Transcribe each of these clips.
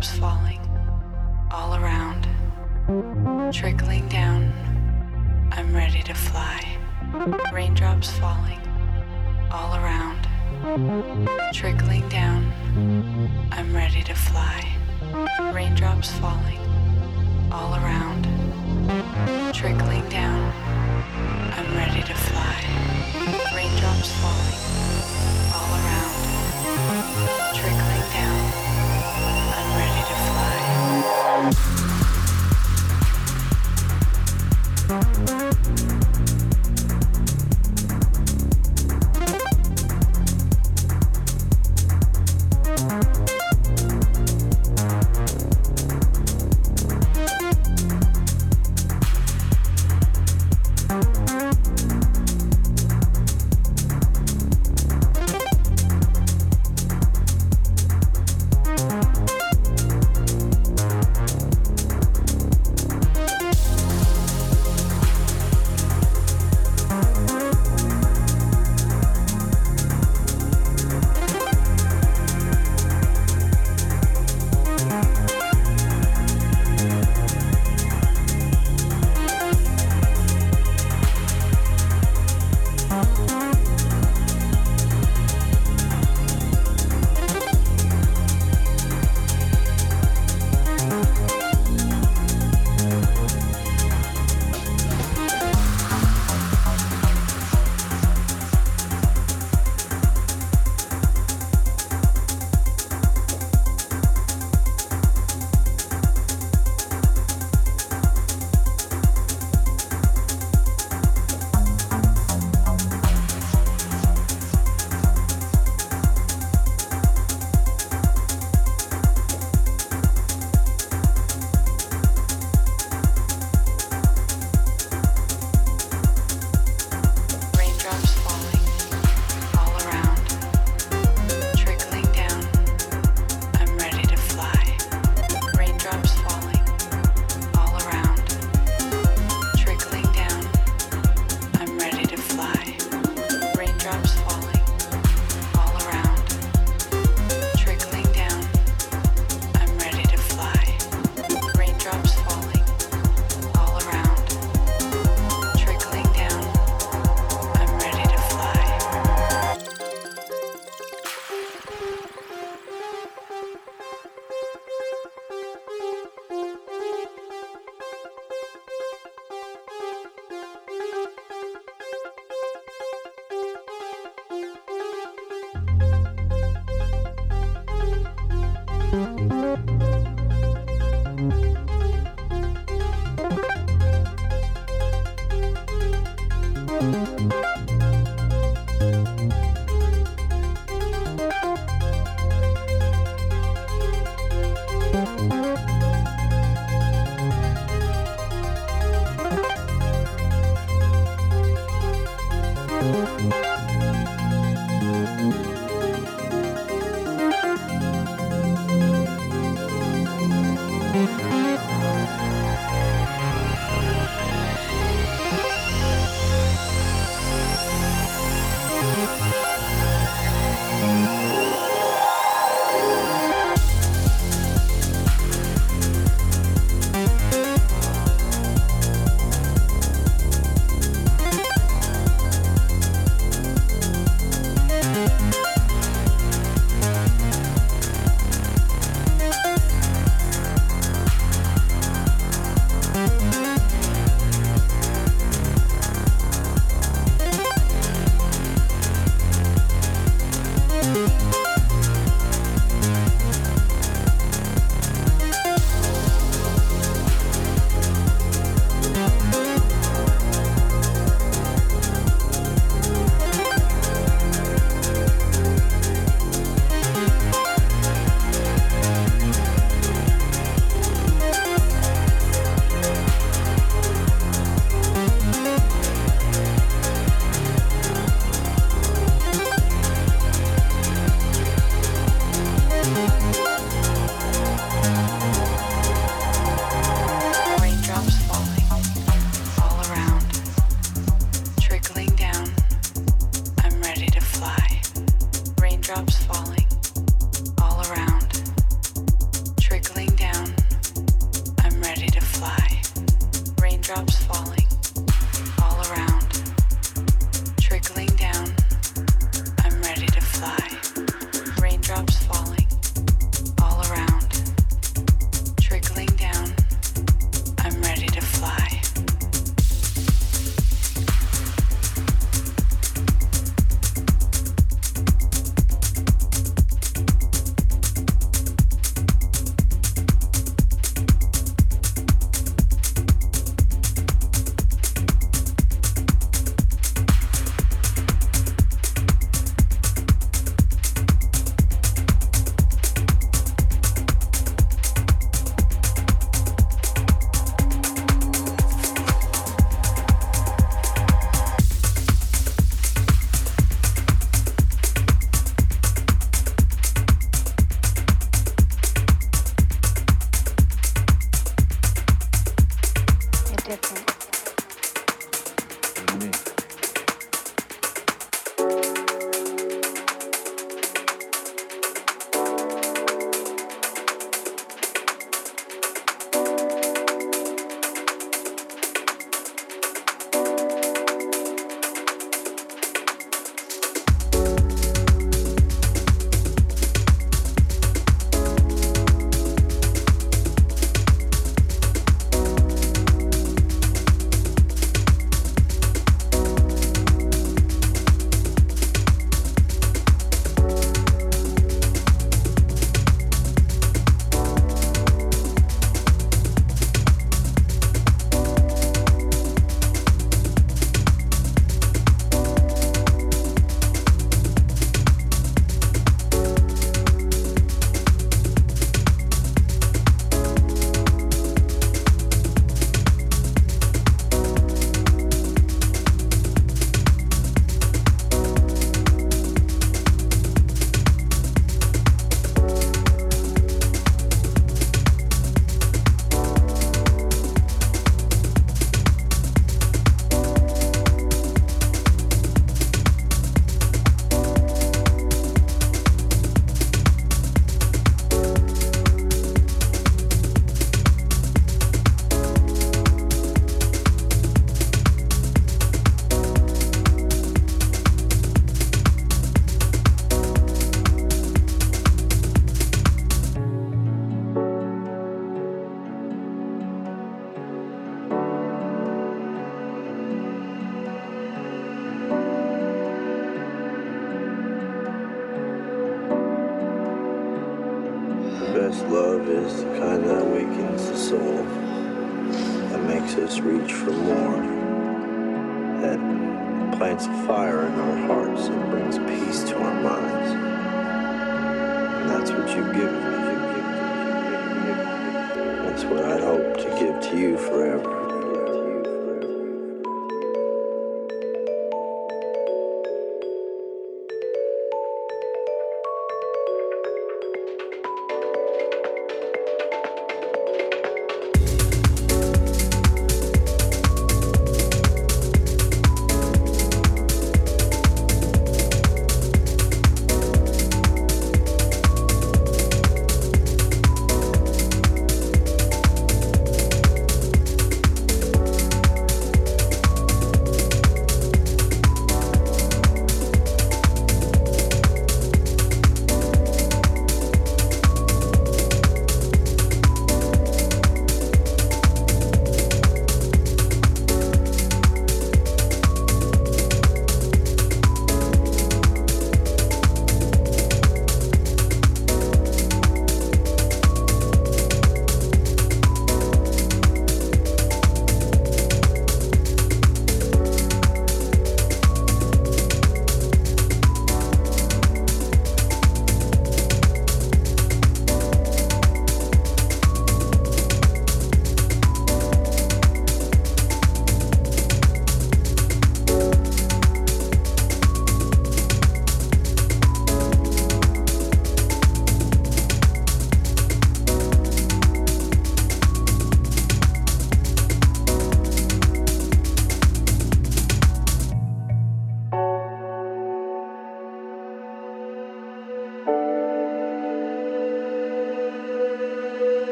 drops falling all around, trickling down. I'm ready to fly. Raindrops falling all around, trickling down. I'm ready to fly. Raindrops falling.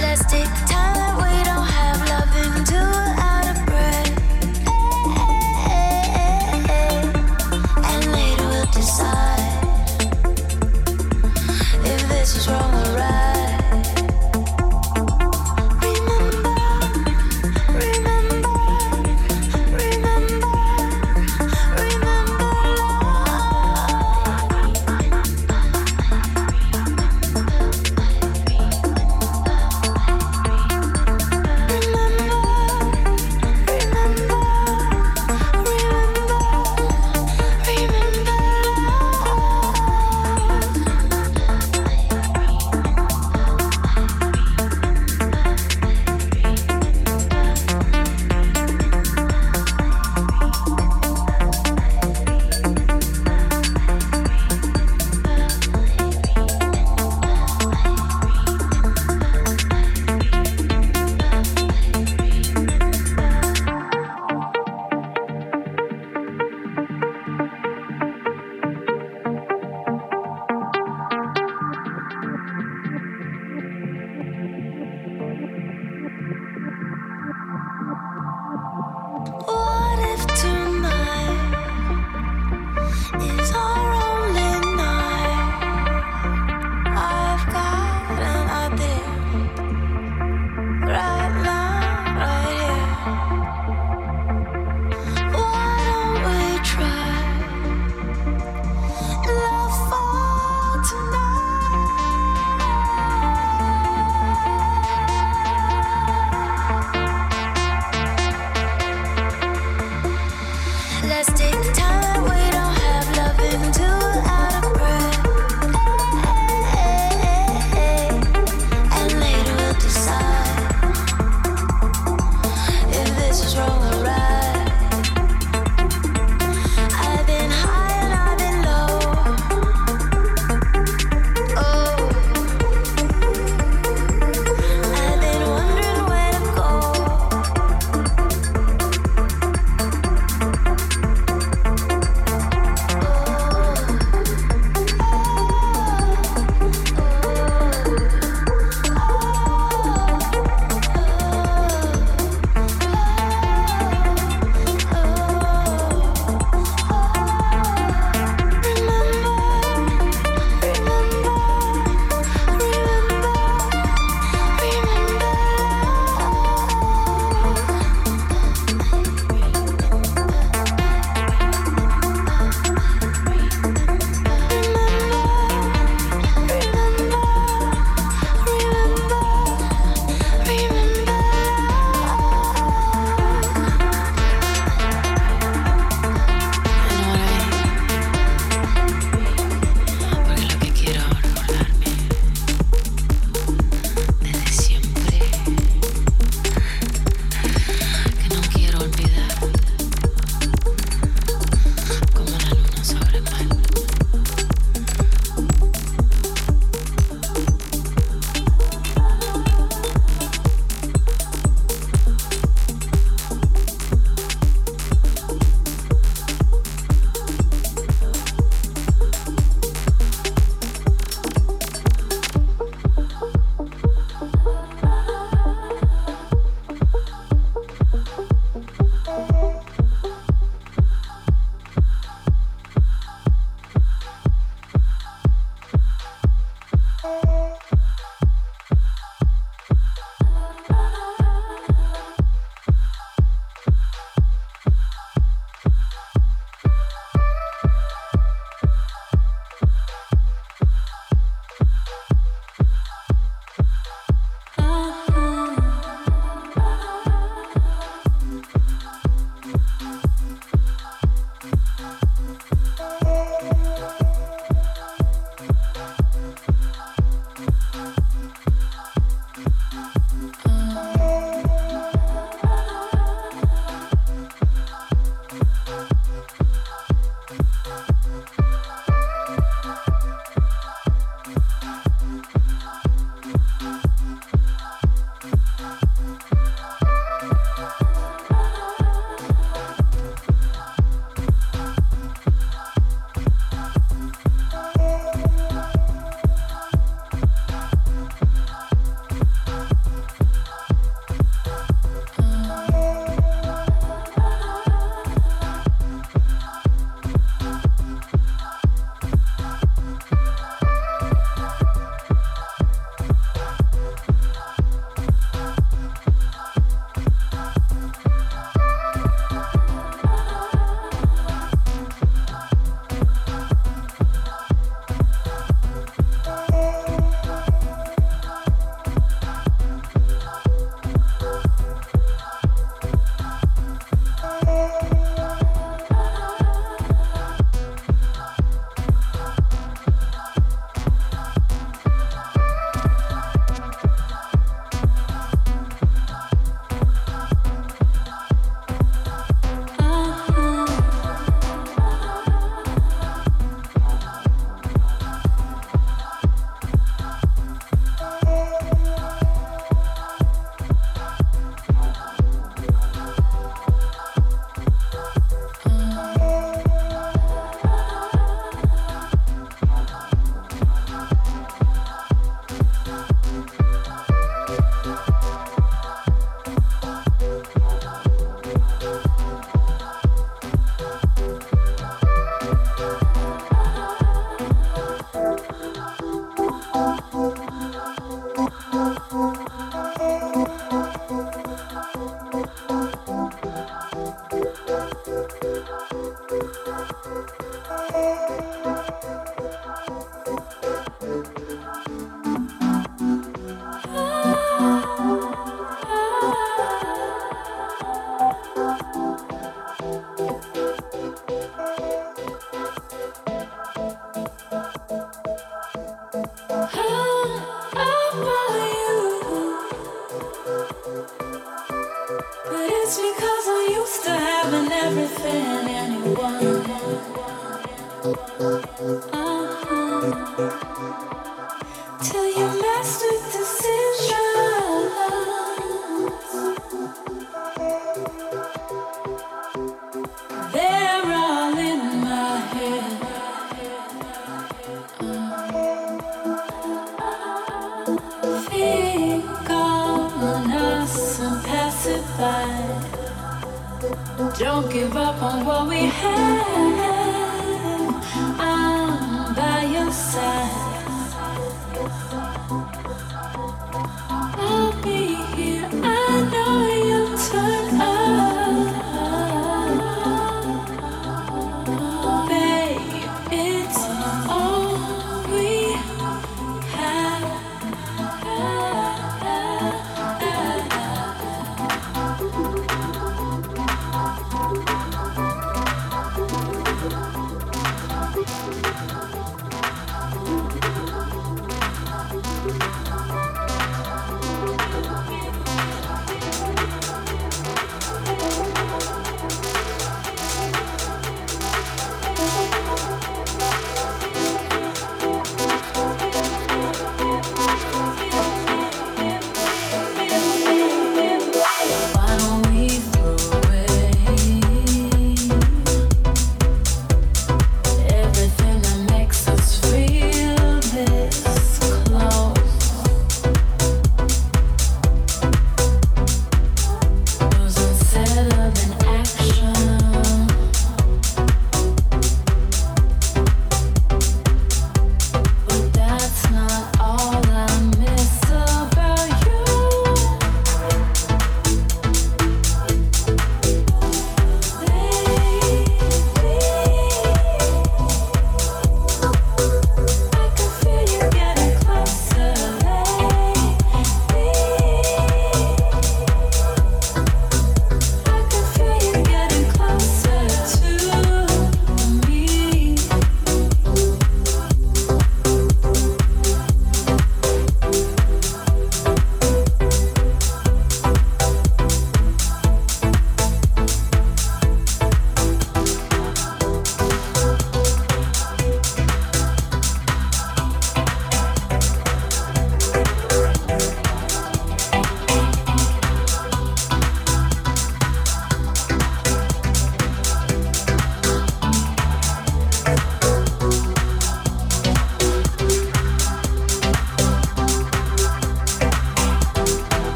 Let's take time.